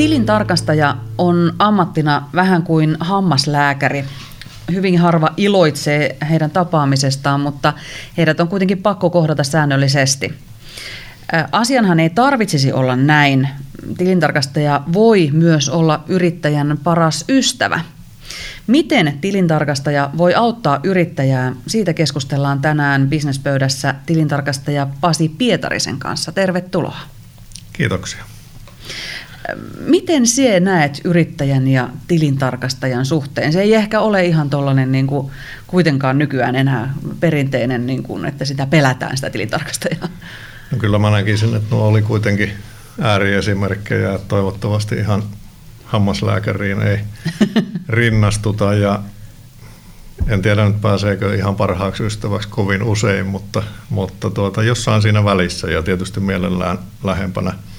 Tilintarkastaja on ammattina vähän kuin hammaslääkäri. Hyvin harva iloitsee heidän tapaamisestaan, mutta heidät on kuitenkin pakko kohdata säännöllisesti. Asianhan ei tarvitsisi olla näin. Tilintarkastaja voi myös olla yrittäjän paras ystävä. Miten tilintarkastaja voi auttaa yrittäjää? Siitä keskustellaan tänään bisnespöydässä tilintarkastaja Pasi Pietarisen kanssa. Tervetuloa. Kiitoksia. Miten sinä näet yrittäjän ja tilintarkastajan suhteen? Se ei ehkä ole ihan tuollainen niin kuin, kuitenkaan nykyään enää perinteinen, niin kuin, että sitä pelätään sitä tilintarkastajaa. No kyllä mä näkisin, että nuo oli kuitenkin ääriesimerkkejä, että toivottavasti ihan hammaslääkäriin ei rinnastuta ja en tiedä nyt pääseekö ihan parhaaksi ystäväksi kovin usein, mutta, mutta tuota, jossain siinä välissä ja tietysti mielellään lähempänä –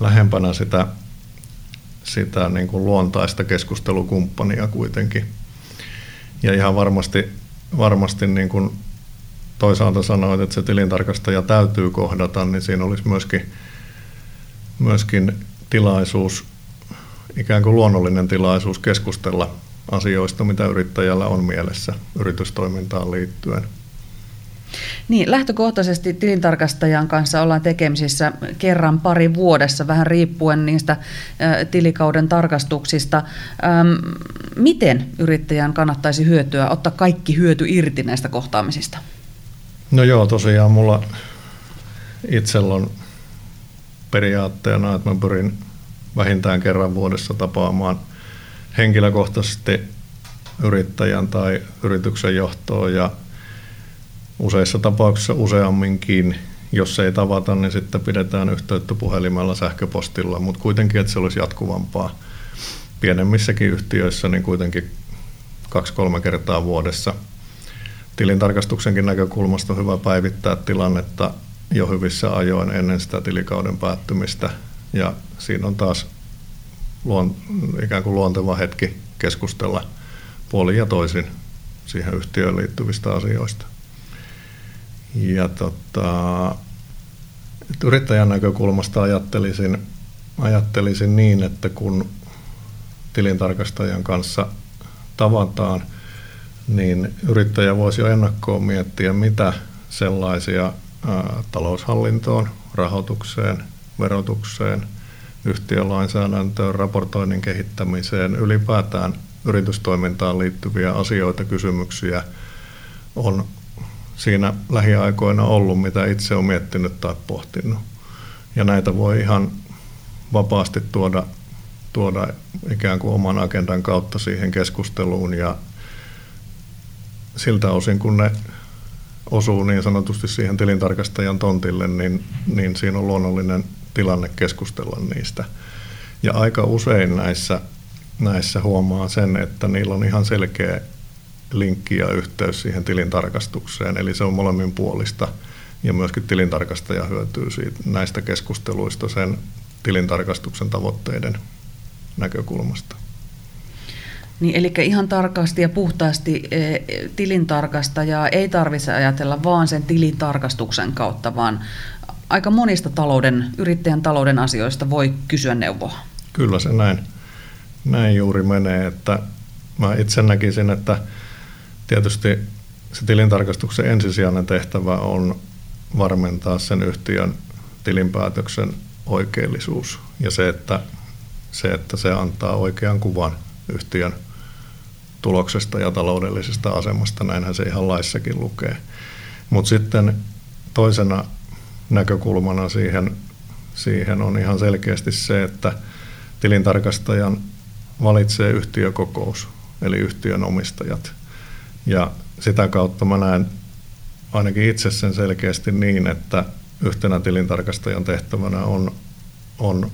lähempänä sitä, sitä niin kuin luontaista keskustelukumppania kuitenkin. Ja ihan varmasti, varmasti niin kuin toisaalta sanoit, että se tilintarkastaja täytyy kohdata, niin siinä olisi myöskin, myöskin tilaisuus, ikään kuin luonnollinen tilaisuus keskustella asioista, mitä yrittäjällä on mielessä yritystoimintaan liittyen. Niin, lähtökohtaisesti tilintarkastajan kanssa ollaan tekemisissä kerran pari vuodessa, vähän riippuen niistä tilikauden tarkastuksista. Miten yrittäjän kannattaisi hyötyä, ottaa kaikki hyöty irti näistä kohtaamisista? No joo, tosiaan mulla itsellä on periaatteena, että mä pyrin vähintään kerran vuodessa tapaamaan henkilökohtaisesti yrittäjän tai yrityksen johtoa ja useissa tapauksissa useamminkin. Jos ei tavata, niin sitten pidetään yhteyttä puhelimella, sähköpostilla, mutta kuitenkin, että se olisi jatkuvampaa. Pienemmissäkin yhtiöissä niin kuitenkin kaksi-kolme kertaa vuodessa. Tilintarkastuksenkin näkökulmasta on hyvä päivittää tilannetta jo hyvissä ajoin ennen sitä tilikauden päättymistä. Ja siinä on taas luon, ikään kuin luonteva hetki keskustella puolin ja toisin siihen yhtiöön liittyvistä asioista. Ja tota, yrittäjän näkökulmasta ajattelisin, ajattelisin niin, että kun tilintarkastajan kanssa tavataan, niin yrittäjä voisi jo ennakkoon miettiä, mitä sellaisia ää, taloushallintoon, rahoitukseen, verotukseen, yhtiölainsäädäntöön, raportoinnin kehittämiseen, ylipäätään yritystoimintaan liittyviä asioita, kysymyksiä on siinä lähiaikoina ollut, mitä itse olen miettinyt tai pohtinut. Ja näitä voi ihan vapaasti tuoda, tuoda ikään kuin oman agendan kautta siihen keskusteluun ja siltä osin, kun ne osuu niin sanotusti siihen tilintarkastajan tontille, niin, niin siinä on luonnollinen tilanne keskustella niistä. Ja aika usein näissä, näissä huomaa sen, että niillä on ihan selkeä linkki ja yhteys siihen tilintarkastukseen, eli se on molemmin puolista. Ja myöskin tilintarkastaja hyötyy siitä, näistä keskusteluista sen tilintarkastuksen tavoitteiden näkökulmasta. Niin, eli ihan tarkasti ja puhtaasti e, tilintarkastajaa ei tarvitse ajatella vaan sen tilintarkastuksen kautta, vaan aika monista talouden, yrittäjän talouden asioista voi kysyä neuvoa. Kyllä se näin, näin juuri menee, että mä itse näkisin, että Tietysti se tilintarkastuksen ensisijainen tehtävä on varmentaa sen yhtiön tilinpäätöksen oikeellisuus ja se, että se, että se antaa oikean kuvan yhtiön tuloksesta ja taloudellisesta asemasta, näinhän se ihan laissakin lukee. Mutta sitten toisena näkökulmana siihen, siihen on ihan selkeästi se, että tilintarkastajan valitsee yhtiökokous, eli yhtiön omistajat – ja sitä kautta mä näen ainakin itse sen selkeästi niin, että yhtenä tilintarkastajan tehtävänä on, on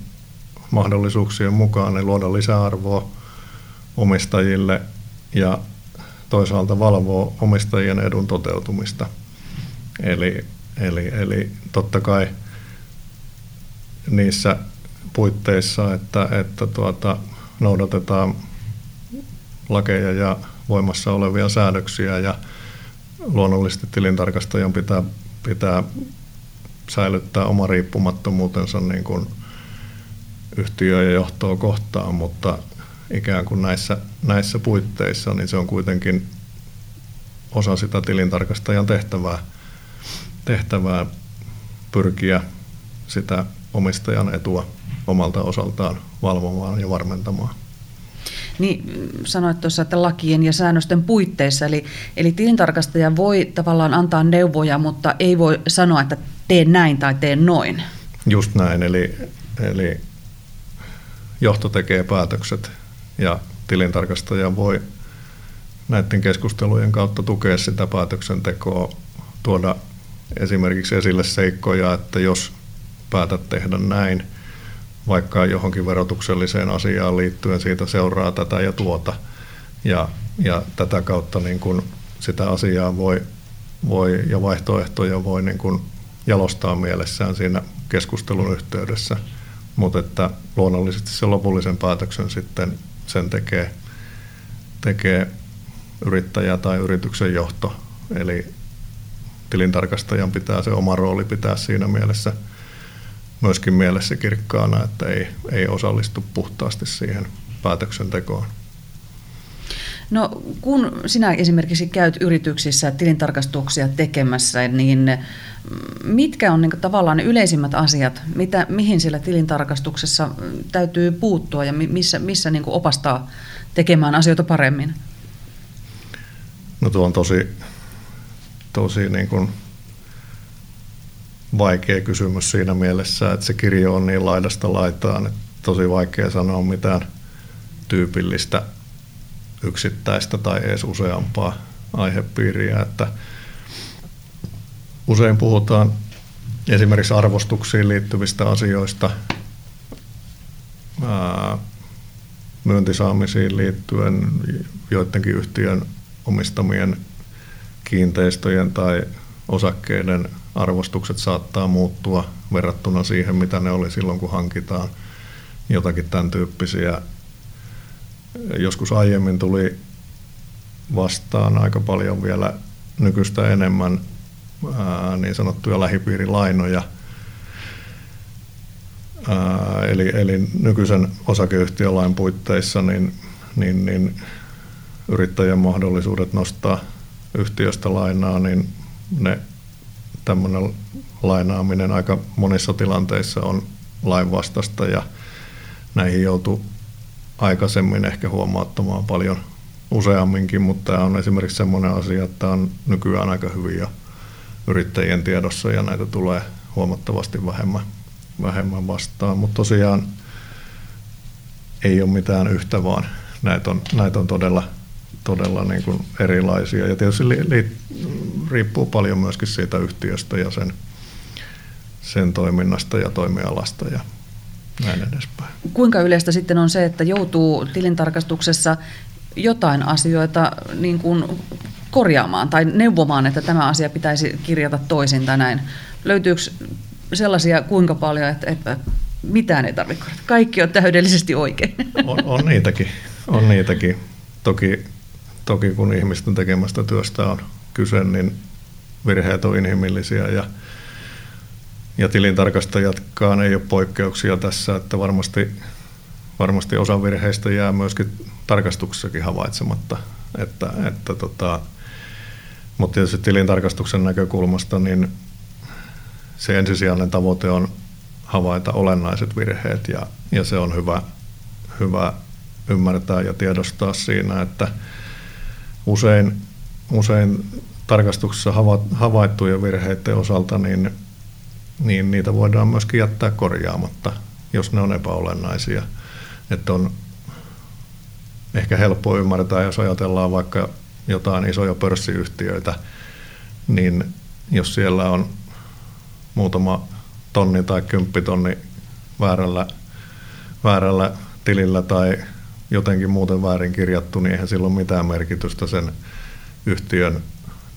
mahdollisuuksien mukaan niin luoda lisäarvoa omistajille ja toisaalta valvoa omistajien edun toteutumista. Eli, eli, eli totta kai niissä puitteissa, että, että tuota, noudatetaan lakeja ja voimassa olevia säädöksiä ja luonnollisesti tilintarkastajan pitää, pitää säilyttää oma riippumattomuutensa niin kuin yhtiöä ja johtoa kohtaan, mutta ikään kuin näissä, näissä puitteissa, niin se on kuitenkin osa sitä tilintarkastajan tehtävää, tehtävää pyrkiä sitä omistajan etua omalta osaltaan valvomaan ja varmentamaan. Niin sanoit tuossa, että lakien ja säännösten puitteissa, eli, eli tilintarkastaja voi tavallaan antaa neuvoja, mutta ei voi sanoa, että tee näin tai tee noin. Just näin, eli, eli johto tekee päätökset ja tilintarkastaja voi näiden keskustelujen kautta tukea sitä päätöksentekoa, tuoda esimerkiksi esille seikkoja, että jos päätät tehdä näin, vaikka johonkin verotukselliseen asiaan liittyen siitä seuraa tätä ja tuota. Ja, ja tätä kautta niin kuin sitä asiaa voi, voi ja vaihtoehtoja voi niin kuin jalostaa mielessään siinä keskustelun yhteydessä. Mutta että luonnollisesti se lopullisen päätöksen sitten sen tekee, tekee yrittäjä tai yrityksen johto. Eli tilintarkastajan pitää se oma rooli pitää siinä mielessä – myöskin mielessä kirkkaana, että ei, ei osallistu puhtaasti siihen päätöksentekoon. No kun sinä esimerkiksi käyt yrityksissä tilintarkastuksia tekemässä, niin mitkä on niin tavallaan ne yleisimmät asiat, mitä, mihin siellä tilintarkastuksessa täytyy puuttua ja missä, missä niin opastaa tekemään asioita paremmin? No tuo on tosi, tosi niin kuin vaikea kysymys siinä mielessä, että se kirjo on niin laidasta laitaan, että tosi vaikea sanoa mitään tyypillistä yksittäistä tai edes useampaa aihepiiriä. Että usein puhutaan esimerkiksi arvostuksiin liittyvistä asioista, myyntisaamisiin liittyen, joidenkin yhtiön omistamien kiinteistöjen tai osakkeiden arvostukset saattaa muuttua verrattuna siihen, mitä ne oli silloin, kun hankitaan jotakin tämän tyyppisiä. Joskus aiemmin tuli vastaan aika paljon vielä nykyistä enemmän ää, niin sanottuja lähipiirilainoja. Ää, eli, eli nykyisen osakeyhtiölain puitteissa niin, niin, niin yrittäjän mahdollisuudet nostaa yhtiöstä lainaa, niin ne tämmöinen lainaaminen aika monissa tilanteissa on lainvastasta ja näihin joutuu aikaisemmin ehkä huomauttamaan paljon useamminkin, mutta tämä on esimerkiksi semmoinen asia, että on nykyään aika hyvin jo yrittäjien tiedossa ja näitä tulee huomattavasti vähemmän, vähemmän vastaan, mutta tosiaan ei ole mitään yhtä, vaan näitä on, näitä on todella todella niin kuin erilaisia. Ja tietysti li, li, riippuu paljon myöskin siitä yhtiöstä ja sen, sen toiminnasta ja toimialasta ja näin edespäin. Kuinka yleistä sitten on se, että joutuu tilintarkastuksessa jotain asioita niin kuin korjaamaan tai neuvomaan, että tämä asia pitäisi kirjata toisin tai näin? Löytyykö sellaisia kuinka paljon, että, että mitään ei tarvitse korjata? Kaikki on täydellisesti oikein. On, on niitäkin. On niitäkin. Toki Toki kun ihmisten tekemästä työstä on kyse, niin virheet on inhimillisiä ja, ja tilintarkastajatkaan ei ole poikkeuksia tässä, että varmasti, varmasti osa virheistä jää myöskin tarkastuksessakin havaitsematta. Että, että tota, mutta tietysti tilintarkastuksen näkökulmasta niin se ensisijainen tavoite on havaita olennaiset virheet ja, ja se on hyvä, hyvä ymmärtää ja tiedostaa siinä, että usein, usein tarkastuksessa havaittujen virheiden osalta, niin, niin niitä voidaan myöskin jättää korjaamatta, jos ne on epäolennaisia. Että on ehkä helppo ymmärtää, jos ajatellaan vaikka jotain isoja pörssiyhtiöitä, niin jos siellä on muutama tonni tai kymppitonni väärällä, väärällä tilillä tai jotenkin muuten väärin kirjattu, niin eihän sillä ole mitään merkitystä sen yhtiön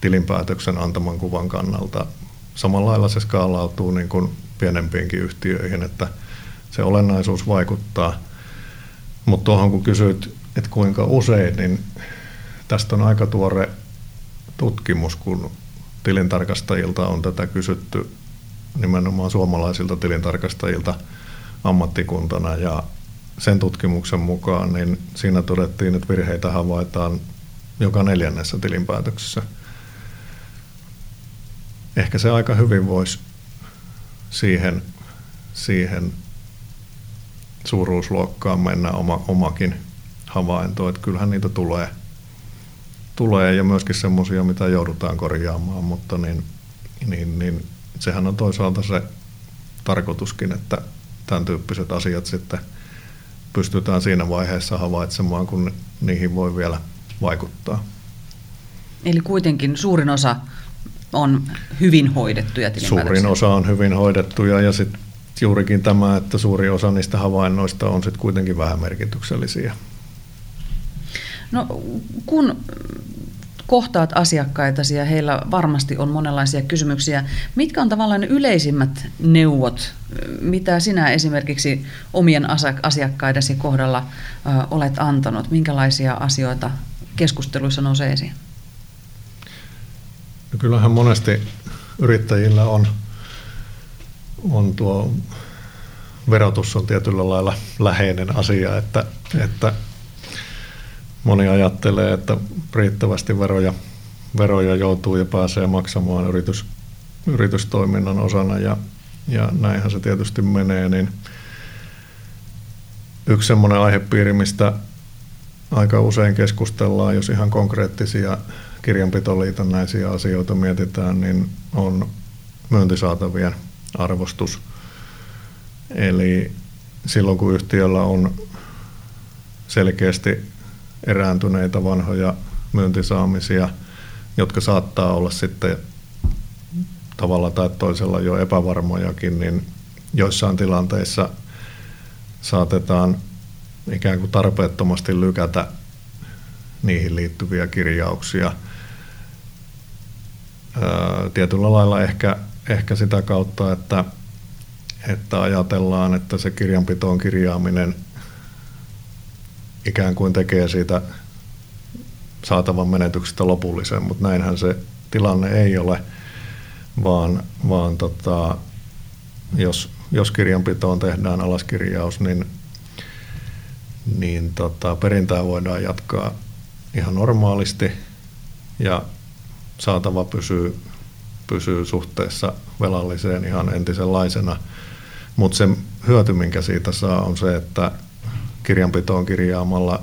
tilinpäätöksen antaman kuvan kannalta. Samalla lailla se skaalautuu niin kuin pienempiinkin yhtiöihin, että se olennaisuus vaikuttaa. Mutta tuohon kun kysyit, että kuinka usein, niin tästä on aika tuore tutkimus, kun tilintarkastajilta on tätä kysytty nimenomaan suomalaisilta tilintarkastajilta ammattikuntana ja sen tutkimuksen mukaan niin siinä todettiin, että virheitä havaitaan joka neljännessä tilinpäätöksessä. Ehkä se aika hyvin voisi siihen, siihen suuruusluokkaan mennä oma, omakin havainto, että kyllähän niitä tulee, tulee ja myöskin semmoisia, mitä joudutaan korjaamaan, mutta niin, niin, niin sehän on toisaalta se tarkoituskin, että tämän tyyppiset asiat sitten pystytään siinä vaiheessa havaitsemaan, kun niihin voi vielä vaikuttaa. Eli kuitenkin suurin osa on hyvin hoidettuja Suurin osa on hyvin hoidettuja ja sitten juurikin tämä, että suuri osa niistä havainnoista on sitten kuitenkin vähän merkityksellisiä. No kun kohtaat asiakkaita ja heillä varmasti on monenlaisia kysymyksiä. Mitkä on tavallaan yleisimmät neuvot, mitä sinä esimerkiksi omien asiakkaidesi kohdalla olet antanut? Minkälaisia asioita keskusteluissa nousee esiin? No kyllähän monesti yrittäjillä on, on tuo verotus on tietyllä lailla läheinen asia, että, että moni ajattelee, että riittävästi veroja, veroja joutuu ja pääsee maksamaan yritys, yritystoiminnan osana ja, ja näinhän se tietysti menee, niin yksi semmoinen aihepiiri, mistä aika usein keskustellaan, jos ihan konkreettisia kirjanpitoliitännäisiä asioita mietitään, niin on myyntisaatavien arvostus. Eli silloin kun yhtiöllä on selkeästi erääntyneitä vanhoja myyntisaamisia, jotka saattaa olla sitten tavalla tai toisella jo epävarmojakin, niin joissain tilanteissa saatetaan ikään kuin tarpeettomasti lykätä niihin liittyviä kirjauksia. Tietyllä lailla ehkä, ehkä sitä kautta, että, että ajatellaan, että se kirjanpitoon kirjaaminen ikään kuin tekee siitä saatavan menetyksestä lopullisen, mutta näinhän se tilanne ei ole, vaan, vaan tota, jos, jos kirjanpitoon tehdään alaskirjaus, niin, niin tota, perintää voidaan jatkaa ihan normaalisti ja saatava pysyy, pysyy suhteessa velalliseen ihan entisenlaisena. Mutta se hyöty, minkä siitä saa, on se, että kirjanpitoon kirjaamalla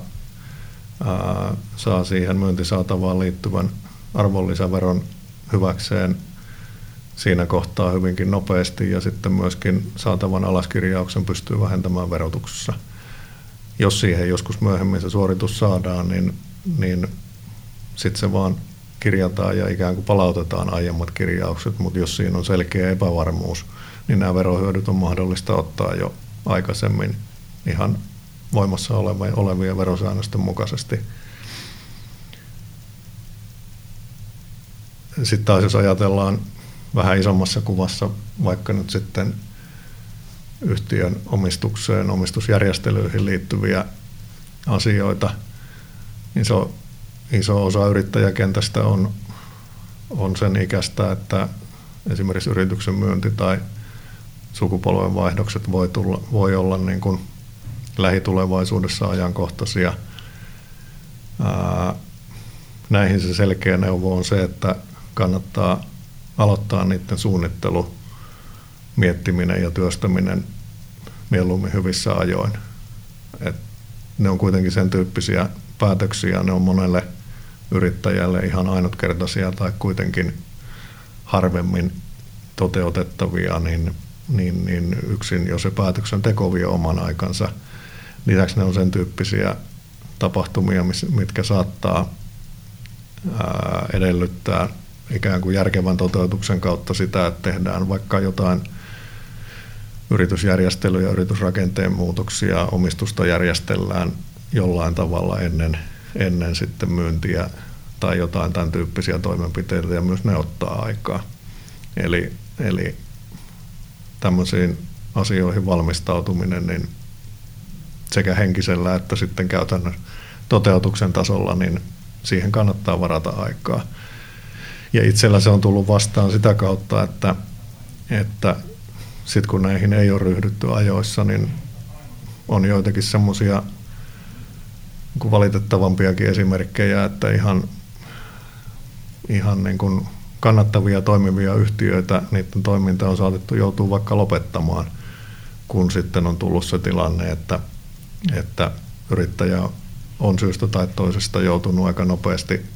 ää, saa siihen myyntisaatavaan liittyvän arvonlisäveron hyväkseen siinä kohtaa hyvinkin nopeasti ja sitten myöskin saatavan alaskirjauksen pystyy vähentämään verotuksessa. Jos siihen joskus myöhemmin se suoritus saadaan, niin, niin sitten se vaan kirjataan ja ikään kuin palautetaan aiemmat kirjaukset, mutta jos siinä on selkeä epävarmuus, niin nämä verohyödyt on mahdollista ottaa jo aikaisemmin ihan voimassa olevien verosäännösten mukaisesti. Sitten taas jos ajatellaan vähän isommassa kuvassa vaikka nyt sitten yhtiön omistukseen, omistusjärjestelyihin liittyviä asioita, niin se on iso osa yrittäjäkentästä on, on sen ikäistä, että esimerkiksi yrityksen myynti tai sukupolvenvaihdokset voi, tulla, voi olla niin kuin lähitulevaisuudessa ajankohtaisia. näihin se selkeä neuvo on se, että kannattaa aloittaa niiden suunnittelu, miettiminen ja työstäminen mieluummin hyvissä ajoin. Et ne on kuitenkin sen tyyppisiä päätöksiä, ne on monelle yrittäjälle ihan ainutkertaisia tai kuitenkin harvemmin toteutettavia, niin, niin, niin yksin jo se päätöksen teko vie oman aikansa – Lisäksi ne on sen tyyppisiä tapahtumia, mitkä saattaa edellyttää ikään kuin järkevän toteutuksen kautta sitä, että tehdään vaikka jotain yritysjärjestelyjä, yritysrakenteen muutoksia, omistusta järjestellään jollain tavalla ennen, ennen sitten myyntiä tai jotain tämän tyyppisiä toimenpiteitä ja myös ne ottaa aikaa. Eli, eli tämmöisiin asioihin valmistautuminen, niin sekä henkisellä että sitten käytännön toteutuksen tasolla, niin siihen kannattaa varata aikaa. Ja itsellä se on tullut vastaan sitä kautta, että, että sitten kun näihin ei ole ryhdytty ajoissa, niin on joitakin semmoisia niin valitettavampiakin esimerkkejä, että ihan, ihan niin kuin kannattavia toimivia yhtiöitä, niiden toiminta on saatettu joutua vaikka lopettamaan, kun sitten on tullut se tilanne, että, että yrittäjä on syystä tai toisesta joutunut aika nopeasti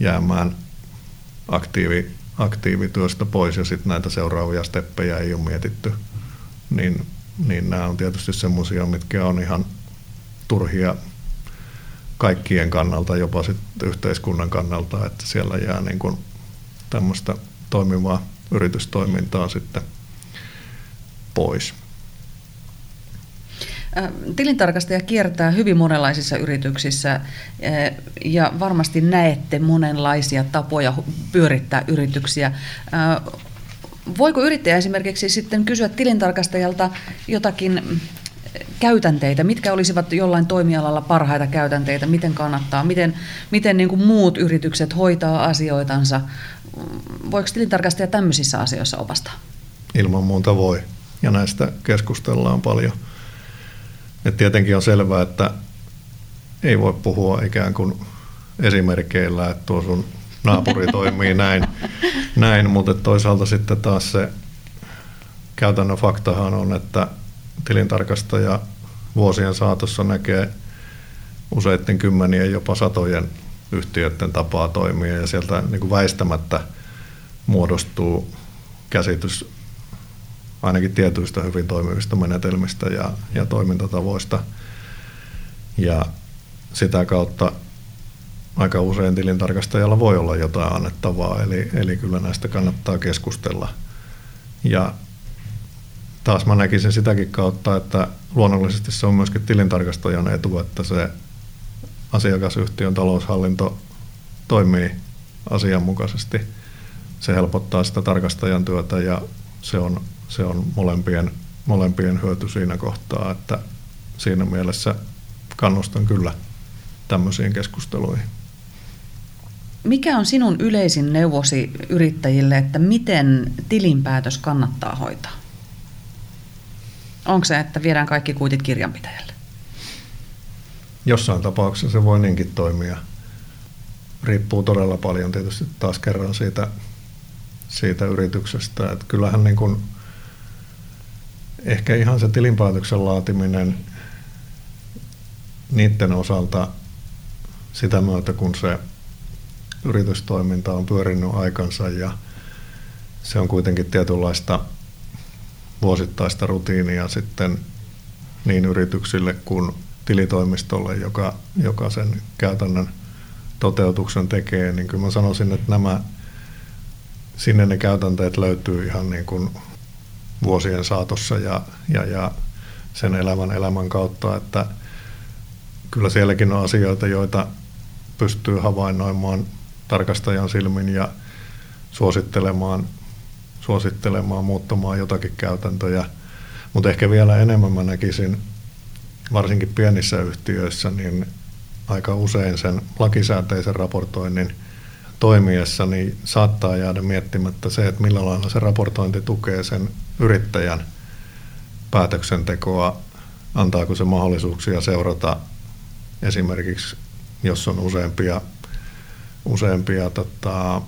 jäämään aktiivi, aktiivityöstä pois ja sitten näitä seuraavia steppejä ei ole mietitty, niin, niin nämä on tietysti semmoisia, mitkä on ihan turhia kaikkien kannalta, jopa sitten yhteiskunnan kannalta, että siellä jää niin kuin tämmöistä toimivaa yritystoimintaa sitten pois. Tilintarkastaja kiertää hyvin monenlaisissa yrityksissä ja varmasti näette monenlaisia tapoja pyörittää yrityksiä. Voiko yrittäjä esimerkiksi sitten kysyä tilintarkastajalta jotakin käytänteitä, mitkä olisivat jollain toimialalla parhaita käytänteitä, miten kannattaa, miten, miten niin kuin muut yritykset hoitaa asioitansa. Voiko tilintarkastaja tämmöisissä asioissa opastaa? Ilman muuta voi, ja näistä keskustellaan paljon. Et tietenkin on selvää, että ei voi puhua ikään kuin esimerkkeillä, että tuo sun naapuri toimii näin, näin mutta toisaalta sitten taas se käytännön faktahan on, että tilintarkastaja vuosien saatossa näkee useiden kymmenien, jopa satojen yhtiöiden tapaa toimia ja sieltä niin kuin väistämättä muodostuu käsitys ainakin tietyistä hyvin toimivista menetelmistä ja, ja toimintatavoista. Ja sitä kautta aika usein tilintarkastajalla voi olla jotain annettavaa, eli, eli kyllä näistä kannattaa keskustella. Ja taas mä näkisin sitäkin kautta, että luonnollisesti se on myöskin tilintarkastajan etu, että se asiakasyhtiön taloushallinto toimii asianmukaisesti. Se helpottaa sitä tarkastajan työtä ja se on, se on molempien, molempien hyöty siinä kohtaa, että siinä mielessä kannustan kyllä tämmöisiin keskusteluihin. Mikä on sinun yleisin neuvosi yrittäjille, että miten tilinpäätös kannattaa hoitaa? Onko se, että viedään kaikki kuitit kirjanpitäjälle? Jossain tapauksessa se voi niinkin toimia. Riippuu todella paljon tietysti taas kerran siitä, siitä yrityksestä. Että kyllähän niin kuin, ehkä ihan se tilinpäätöksen laatiminen niiden osalta sitä myötä, kun se yritystoiminta on pyörinyt aikansa ja se on kuitenkin tietynlaista vuosittaista rutiinia sitten niin yrityksille kuin tilitoimistolle, joka, joka sen käytännön toteutuksen tekee, niin kyllä mä sanoisin, että nämä, sinne ne käytänteet löytyy ihan niin kuin vuosien saatossa ja, ja, ja sen elämän elämän kautta, että kyllä sielläkin on asioita, joita pystyy havainnoimaan tarkastajan silmin ja suosittelemaan suosittelemaan, muuttamaan jotakin käytäntöjä. Mutta ehkä vielä enemmän mä näkisin, varsinkin pienissä yhtiöissä, niin aika usein sen lakisääteisen raportoinnin toimiessa niin saattaa jäädä miettimättä se, että millä lailla se raportointi tukee sen yrittäjän päätöksentekoa, antaako se mahdollisuuksia seurata esimerkiksi, jos on useampia, useampia tota,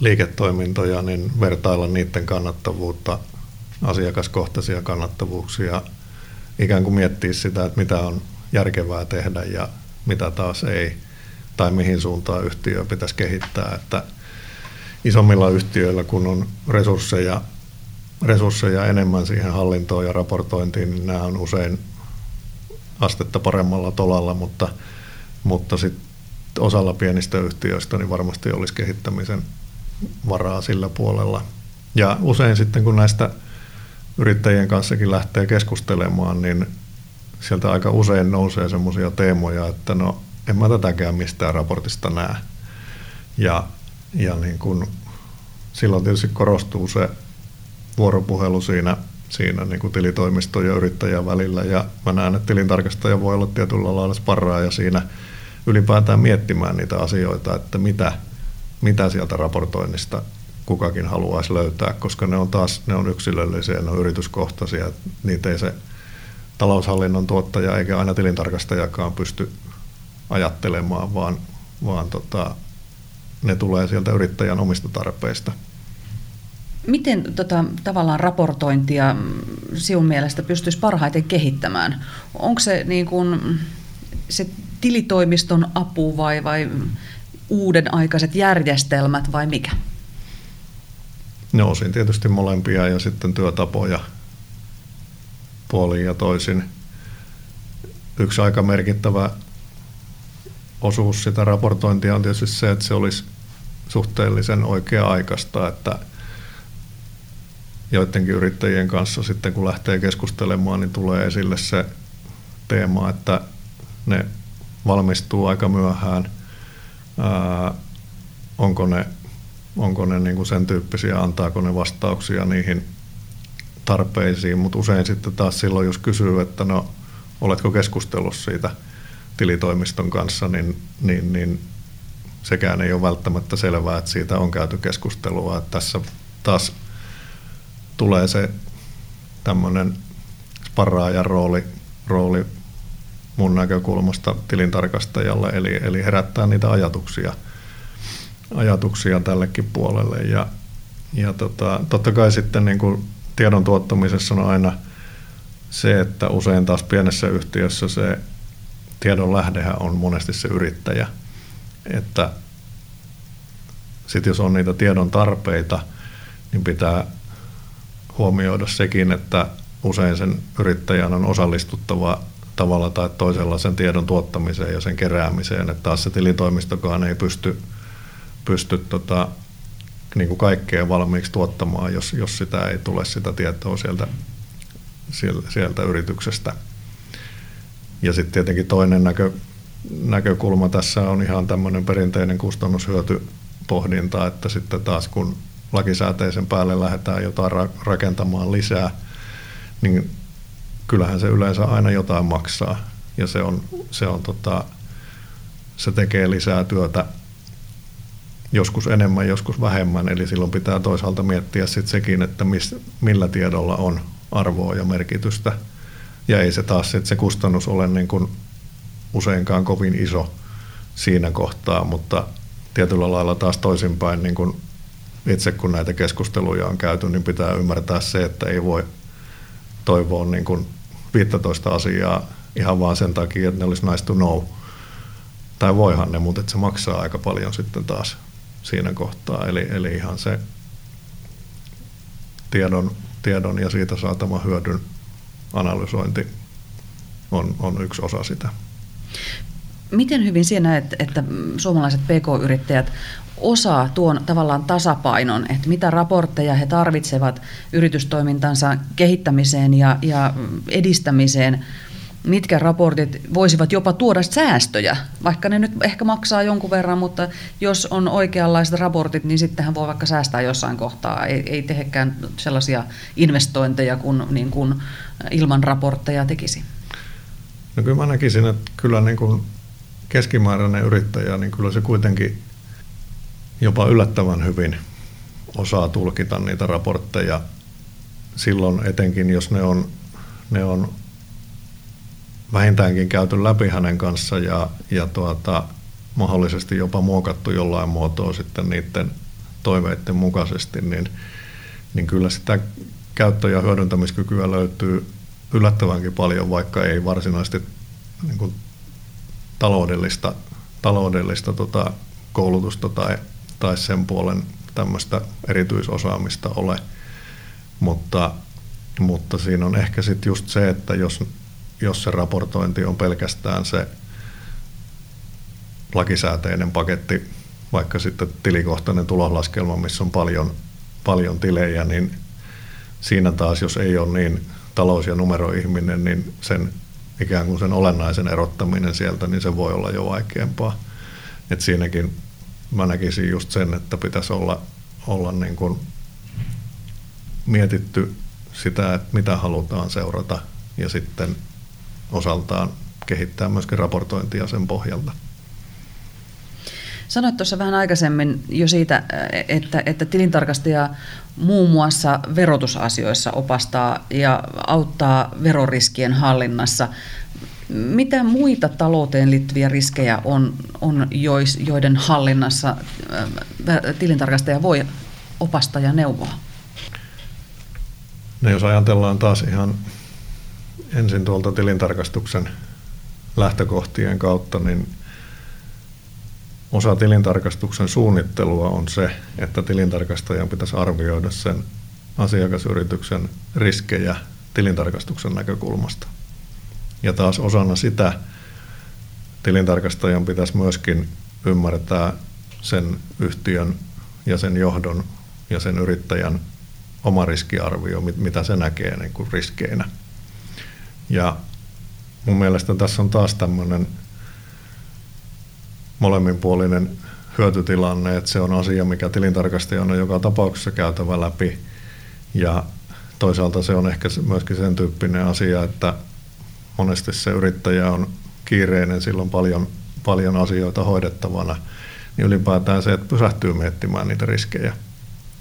liiketoimintoja, niin vertailla niiden kannattavuutta, asiakaskohtaisia kannattavuuksia, ikään kuin miettiä sitä, että mitä on järkevää tehdä ja mitä taas ei, tai mihin suuntaan yhtiö pitäisi kehittää. Että isommilla yhtiöillä, kun on resursseja, resursseja enemmän siihen hallintoon ja raportointiin, niin nämä on usein astetta paremmalla tolalla, mutta, mutta sitten osalla pienistä yhtiöistä niin varmasti olisi kehittämisen varaa sillä puolella. Ja usein sitten kun näistä yrittäjien kanssakin lähtee keskustelemaan, niin sieltä aika usein nousee semmoisia teemoja, että no en mä tätäkään mistään raportista näe. Ja, ja niin kun, silloin tietysti korostuu se vuoropuhelu siinä, siinä niin kuin tilitoimiston ja yrittäjän välillä. Ja mä näen, että tilintarkastaja voi olla tietyllä lailla sparraaja siinä ylipäätään miettimään niitä asioita, että mitä, mitä sieltä raportoinnista kukakin haluaisi löytää, koska ne on taas ne on yksilöllisiä, ne on yrityskohtaisia. Niitä ei se taloushallinnon tuottaja eikä aina tilintarkastajakaan pysty ajattelemaan, vaan, vaan tota, ne tulee sieltä yrittäjän omista tarpeista. Miten tota, tavallaan raportointia sinun mielestä pystyisi parhaiten kehittämään? Onko se niin kuin, se tilitoimiston apu vai, vai uuden aikaiset järjestelmät vai mikä? No osin tietysti molempia ja sitten työtapoja puolin ja toisin. Yksi aika merkittävä osuus sitä raportointia on tietysti se, että se olisi suhteellisen oikea-aikaista, että joidenkin yrittäjien kanssa sitten kun lähtee keskustelemaan, niin tulee esille se teema, että ne valmistuu aika myöhään. Ää, onko ne, onko ne niin kuin sen tyyppisiä, antaako ne vastauksia niihin tarpeisiin, mutta usein sitten taas silloin, jos kysyy, että no, oletko keskustellut siitä tilitoimiston kanssa, niin, niin, niin sekään ei ole välttämättä selvää, että siitä on käyty keskustelua. Että tässä taas tulee se tämmöinen sparraajan rooli, rooli mun näkökulmasta tilintarkastajalle, eli, eli herättää niitä ajatuksia, ajatuksia tällekin puolelle. Ja, ja tota, totta kai sitten niin kuin tiedon tuottamisessa on aina se, että usein taas pienessä yhtiössä se tiedon lähdehän on monesti se yrittäjä. Että sitten jos on niitä tiedon tarpeita, niin pitää huomioida sekin, että usein sen yrittäjän on osallistuttava tavalla tai toisella sen tiedon tuottamiseen ja sen keräämiseen, että taas se tilitoimistokaan ei pysty, pysty tota, niin kuin kaikkea valmiiksi tuottamaan, jos, jos sitä ei tule sitä tietoa sieltä, sieltä, sieltä yrityksestä. Ja sitten tietenkin toinen näkö, näkökulma tässä on ihan tämmöinen perinteinen kustannushyötypohdinta, että sitten taas kun lakisääteisen päälle lähdetään jotain rakentamaan lisää, niin kyllähän se yleensä aina jotain maksaa. Ja se, on, se, on tota, se tekee lisää työtä joskus enemmän, joskus vähemmän. Eli silloin pitää toisaalta miettiä sit sekin, että mis, millä tiedolla on arvoa ja merkitystä. Ja ei se taas sit se kustannus ole niin kuin useinkaan kovin iso siinä kohtaa, mutta tietyllä lailla taas toisinpäin, niin kuin itse kun näitä keskusteluja on käyty, niin pitää ymmärtää se, että ei voi toivoa niin kuin 15 asiaa ihan vaan sen takia, että ne olisi nice to know. Tai voihan ne, mutta se maksaa aika paljon sitten taas siinä kohtaa. Eli, eli ihan se tiedon, tiedon ja siitä saatava hyödyn analysointi on, on yksi osa sitä. Miten hyvin sinä näet, että suomalaiset PK-yrittäjät osaa tuon tavallaan tasapainon, että mitä raportteja he tarvitsevat yritystoimintansa kehittämiseen ja, ja edistämiseen, mitkä raportit voisivat jopa tuoda säästöjä, vaikka ne nyt ehkä maksaa jonkun verran, mutta jos on oikeanlaiset raportit, niin sittenhän voi vaikka säästää jossain kohtaa. Ei, ei tehekään sellaisia investointeja kuin, niin kuin ilman raportteja tekisi. No kyllä mä näkisin, että kyllä niin kuin keskimääräinen yrittäjä, niin kyllä se kuitenkin jopa yllättävän hyvin osaa tulkita niitä raportteja silloin etenkin, jos ne on, ne on vähintäänkin käyty läpi hänen kanssa ja, ja tuota, mahdollisesti jopa muokattu jollain muotoa sitten niiden toiveiden mukaisesti, niin, niin kyllä sitä käyttö- ja hyödyntämiskykyä löytyy yllättävänkin paljon, vaikka ei varsinaisesti niin kuin taloudellista, taloudellista tota, koulutusta tai tai sen puolen tämmöistä erityisosaamista ole. Mutta, mutta siinä on ehkä sitten just se, että jos, jos se raportointi on pelkästään se lakisääteinen paketti, vaikka sitten tilikohtainen tuloslaskelma, missä on paljon, paljon tilejä, niin siinä taas, jos ei ole niin talous- ja numeroihminen, niin sen ikään kuin sen olennaisen erottaminen sieltä, niin se voi olla jo vaikeampaa. Et siinäkin mä näkisin just sen, että pitäisi olla, olla niin kuin mietitty sitä, että mitä halutaan seurata ja sitten osaltaan kehittää myöskin raportointia sen pohjalta. Sanoit tuossa vähän aikaisemmin jo siitä, että, että tilintarkastaja muun muassa verotusasioissa opastaa ja auttaa veroriskien hallinnassa. Mitä muita talouteen liittyviä riskejä on, on joiden hallinnassa tilintarkastaja voi opastaa ja neuvoa? No jos ajatellaan taas ihan ensin tuolta tilintarkastuksen lähtökohtien kautta, niin osa tilintarkastuksen suunnittelua on se, että tilintarkastajan pitäisi arvioida sen asiakasyrityksen riskejä tilintarkastuksen näkökulmasta. Ja taas osana sitä tilintarkastajan pitäisi myöskin ymmärtää sen yhtiön ja sen johdon ja sen yrittäjän oma riskiarvio, mitä se näkee niin kuin riskeinä. Ja mun mielestä tässä on taas tämmöinen molemminpuolinen hyötytilanne, että se on asia, mikä tilintarkastajan on joka tapauksessa käytävä läpi. Ja toisaalta se on ehkä myöskin sen tyyppinen asia, että monesti se yrittäjä on kiireinen, sillä on paljon, paljon asioita hoidettavana, niin ylipäätään se, että pysähtyy miettimään niitä riskejä,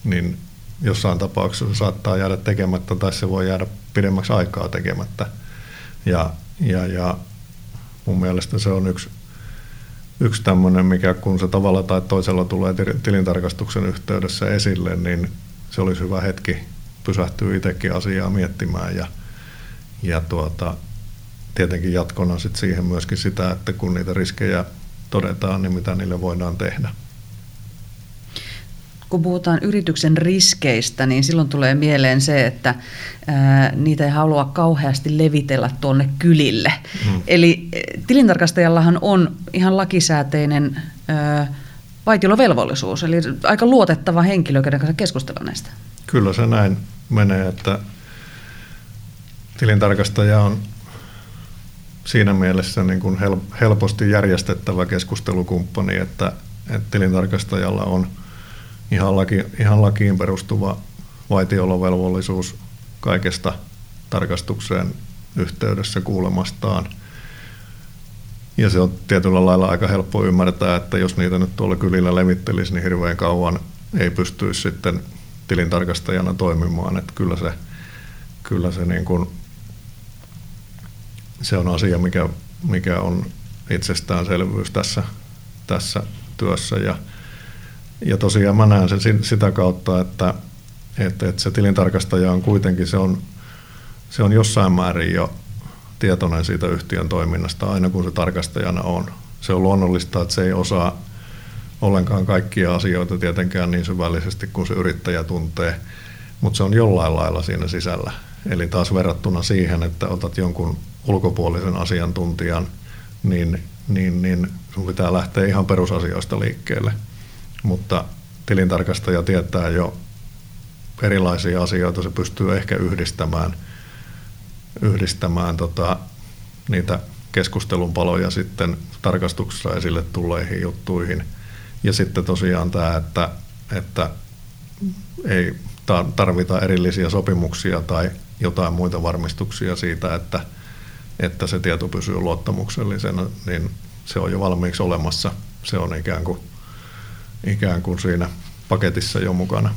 niin jossain tapauksessa se saattaa jäädä tekemättä tai se voi jäädä pidemmäksi aikaa tekemättä. Ja, ja, ja mun mielestä se on yksi, yksi tämmöinen, mikä kun se tavalla tai toisella tulee tilintarkastuksen yhteydessä esille, niin se olisi hyvä hetki pysähtyä itsekin asiaa miettimään ja, ja tuota, tietenkin jatkona sit siihen myöskin sitä, että kun niitä riskejä todetaan, niin mitä niille voidaan tehdä kun puhutaan yrityksen riskeistä, niin silloin tulee mieleen se, että ää, niitä ei halua kauheasti levitellä tuonne kylille. Mm. Eli tilintarkastajallahan on ihan lakisääteinen ää, vaitiolovelvollisuus, eli aika luotettava henkilö, kenen kanssa keskustella näistä. Kyllä se näin menee, että tilintarkastaja on siinä mielessä niin kuin helposti järjestettävä keskustelukumppani, että, että tilintarkastajalla on – ihan, laki, ihan lakiin perustuva vaitiolovelvollisuus kaikesta tarkastukseen yhteydessä kuulemastaan. Ja se on tietyllä lailla aika helppo ymmärtää, että jos niitä nyt tuolla kylillä levittelisi, niin hirveän kauan ei pystyisi sitten tilintarkastajana toimimaan. Että kyllä se, kyllä se, niin kuin, se on asia, mikä, mikä on itsestäänselvyys tässä, tässä työssä. Ja, ja tosiaan mä näen sen sitä kautta, että, että, että se tilintarkastaja on kuitenkin, se on, se on jossain määrin jo tietoinen siitä yhtiön toiminnasta aina kun se tarkastajana on. Se on luonnollista, että se ei osaa ollenkaan kaikkia asioita tietenkään niin syvällisesti kuin se yrittäjä tuntee, mutta se on jollain lailla siinä sisällä. Eli taas verrattuna siihen, että otat jonkun ulkopuolisen asiantuntijan, niin, niin, niin sun pitää lähteä ihan perusasioista liikkeelle – mutta tilintarkastaja tietää jo erilaisia asioita, se pystyy ehkä yhdistämään, yhdistämään tota, niitä keskustelun paloja sitten tarkastuksessa esille tulleihin juttuihin. Ja sitten tosiaan tämä, että, että ei tarvita erillisiä sopimuksia tai jotain muita varmistuksia siitä, että, että se tieto pysyy luottamuksellisena, niin se on jo valmiiksi olemassa. Se on ikään kuin ikään kuin siinä paketissa jo mukana.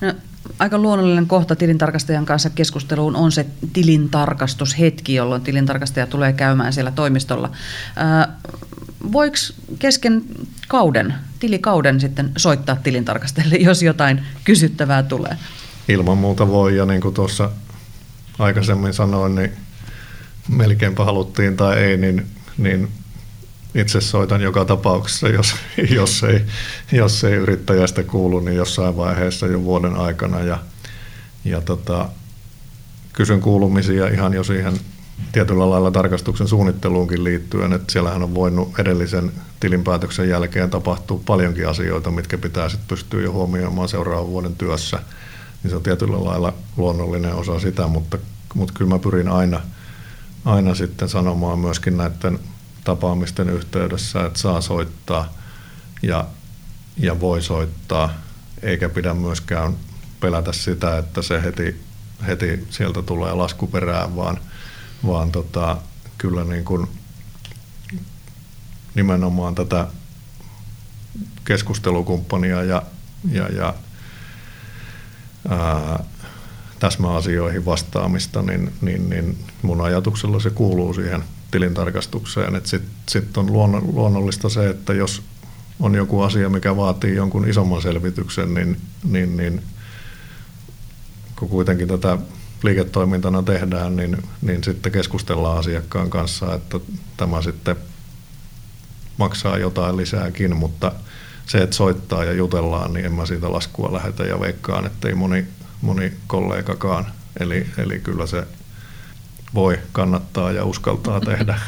No, aika luonnollinen kohta tilintarkastajan kanssa keskusteluun on se tilintarkastushetki, jolloin tilintarkastaja tulee käymään siellä toimistolla. voiko kesken kauden, tilikauden sitten soittaa tilintarkastajalle, jos jotain kysyttävää tulee? Ilman muuta voi, ja niin kuin tuossa aikaisemmin sanoin, niin melkeinpä haluttiin tai ei, niin, niin itse soitan joka tapauksessa, jos, jos, ei, jos ei yrittäjästä kuulu, niin jossain vaiheessa jo vuoden aikana. Ja, ja tota, kysyn kuulumisia ihan jo siihen tietyllä lailla tarkastuksen suunnitteluunkin liittyen, että siellähän on voinut edellisen tilinpäätöksen jälkeen tapahtua paljonkin asioita, mitkä pitää sitten pystyä jo huomioimaan seuraavan vuoden työssä. Niin se on tietyllä lailla luonnollinen osa sitä, mutta, mutta kyllä mä pyrin aina, aina sitten sanomaan myöskin näiden tapaamisten yhteydessä, että saa soittaa ja, ja voi soittaa, eikä pidä myöskään pelätä sitä, että se heti, heti sieltä tulee laskuperään, vaan, vaan tota, kyllä niin kuin nimenomaan tätä keskustelukumppania ja, ja, ja ää, täsmäasioihin vastaamista, niin, niin, niin mun ajatuksella se kuuluu siihen tilintarkastukseen. Sitten sit on luonnollista se, että jos on joku asia, mikä vaatii jonkun isomman selvityksen, niin, niin, niin kun kuitenkin tätä liiketoimintana tehdään, niin, niin sitten keskustellaan asiakkaan kanssa, että tämä sitten maksaa jotain lisääkin, mutta se, että soittaa ja jutellaan, niin en mä siitä laskua lähetä ja veikkaan, että ei moni, moni kollegakaan. Eli, eli kyllä se voi kannattaa ja uskaltaa tehdä.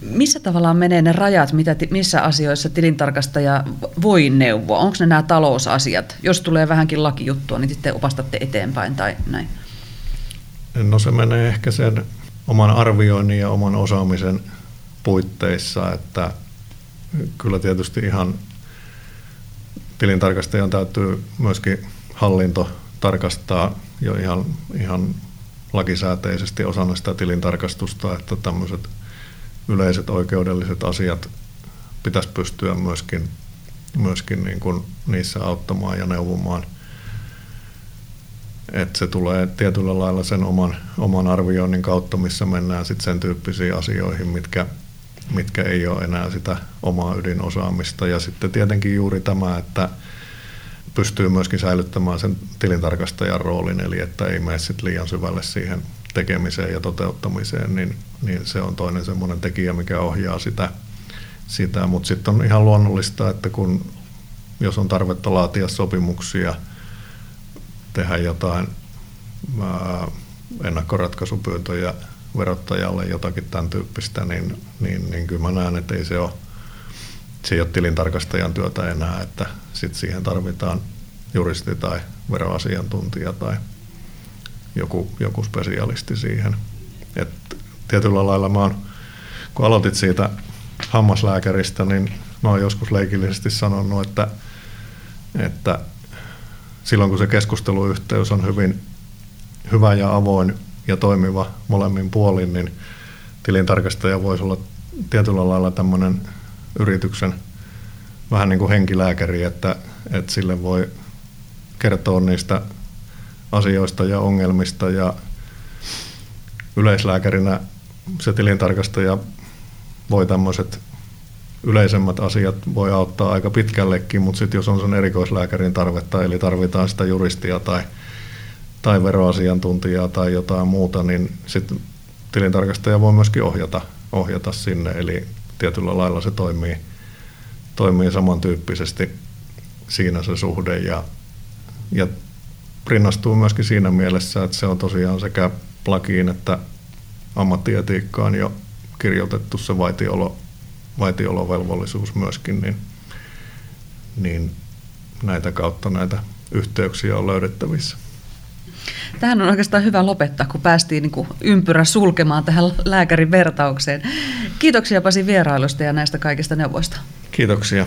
Missä tavallaan menee ne rajat, mitä, missä asioissa tilintarkastaja voi neuvoa? Onko ne nämä talousasiat? Jos tulee vähänkin lakijuttua, niin sitten opastatte eteenpäin tai näin? No se menee ehkä sen oman arvioinnin ja oman osaamisen puitteissa, että kyllä tietysti ihan tilintarkastajan täytyy myöskin hallinto tarkastaa jo ihan, ihan lakisääteisesti osana sitä tilintarkastusta, että tämmöiset yleiset oikeudelliset asiat pitäisi pystyä myöskin, myöskin niin kuin niissä auttamaan ja neuvomaan. Että se tulee tietyllä lailla sen oman, oman arvioinnin kautta, missä mennään sitten sen tyyppisiin asioihin, mitkä, mitkä ei ole enää sitä omaa ydinosaamista. Ja sitten tietenkin juuri tämä, että pystyy myöskin säilyttämään sen tilintarkastajan roolin, eli että ei mene sit liian syvälle siihen tekemiseen ja toteuttamiseen, niin, niin se on toinen semmoinen tekijä, mikä ohjaa sitä. sitä. Mutta sitten on ihan luonnollista, että kun jos on tarvetta laatia sopimuksia, tehdä jotain ää, ennakkoratkaisupyyntöjä verottajalle, jotakin tämän tyyppistä, niin, niin, niin kyllä mä näen, että ei se ole, se ei ole tilintarkastajan työtä enää, että sit siihen tarvitaan juristi tai veroasiantuntija tai joku, joku spesialisti siihen. Et tietyllä lailla mä oon, kun aloitit siitä hammaslääkäristä, niin mä oon joskus leikillisesti sanonut, että, että silloin kun se keskusteluyhteys on hyvin hyvä ja avoin ja toimiva molemmin puolin, niin tilintarkastaja voisi olla tietyllä lailla tämmöinen yrityksen vähän niin kuin henkilääkäri, että, että sille voi kertoa niistä asioista ja ongelmista. Ja yleislääkärinä se tilintarkastaja voi tämmöiset yleisemmät asiat voi auttaa aika pitkällekin, mutta sitten jos on sen erikoislääkärin tarvetta, eli tarvitaan sitä juristia tai, tai veroasiantuntijaa tai jotain muuta, niin sitten tilintarkastaja voi myöskin ohjata, ohjata sinne, eli tietyllä lailla se toimii, toimii samantyyppisesti siinä se suhde ja, ja rinnastuu myöskin siinä mielessä, että se on tosiaan sekä lakiin että ammattietiikkaan jo kirjoitettu se vaitiolo, vaitiolovelvollisuus myöskin, niin, niin näitä kautta näitä yhteyksiä on löydettävissä. Tähän on oikeastaan hyvä lopettaa, kun päästiin niin kuin ympyrä sulkemaan tähän lääkärin vertaukseen. Kiitoksia Pasi vierailusta ja näistä kaikista neuvoista. Kiitoksia.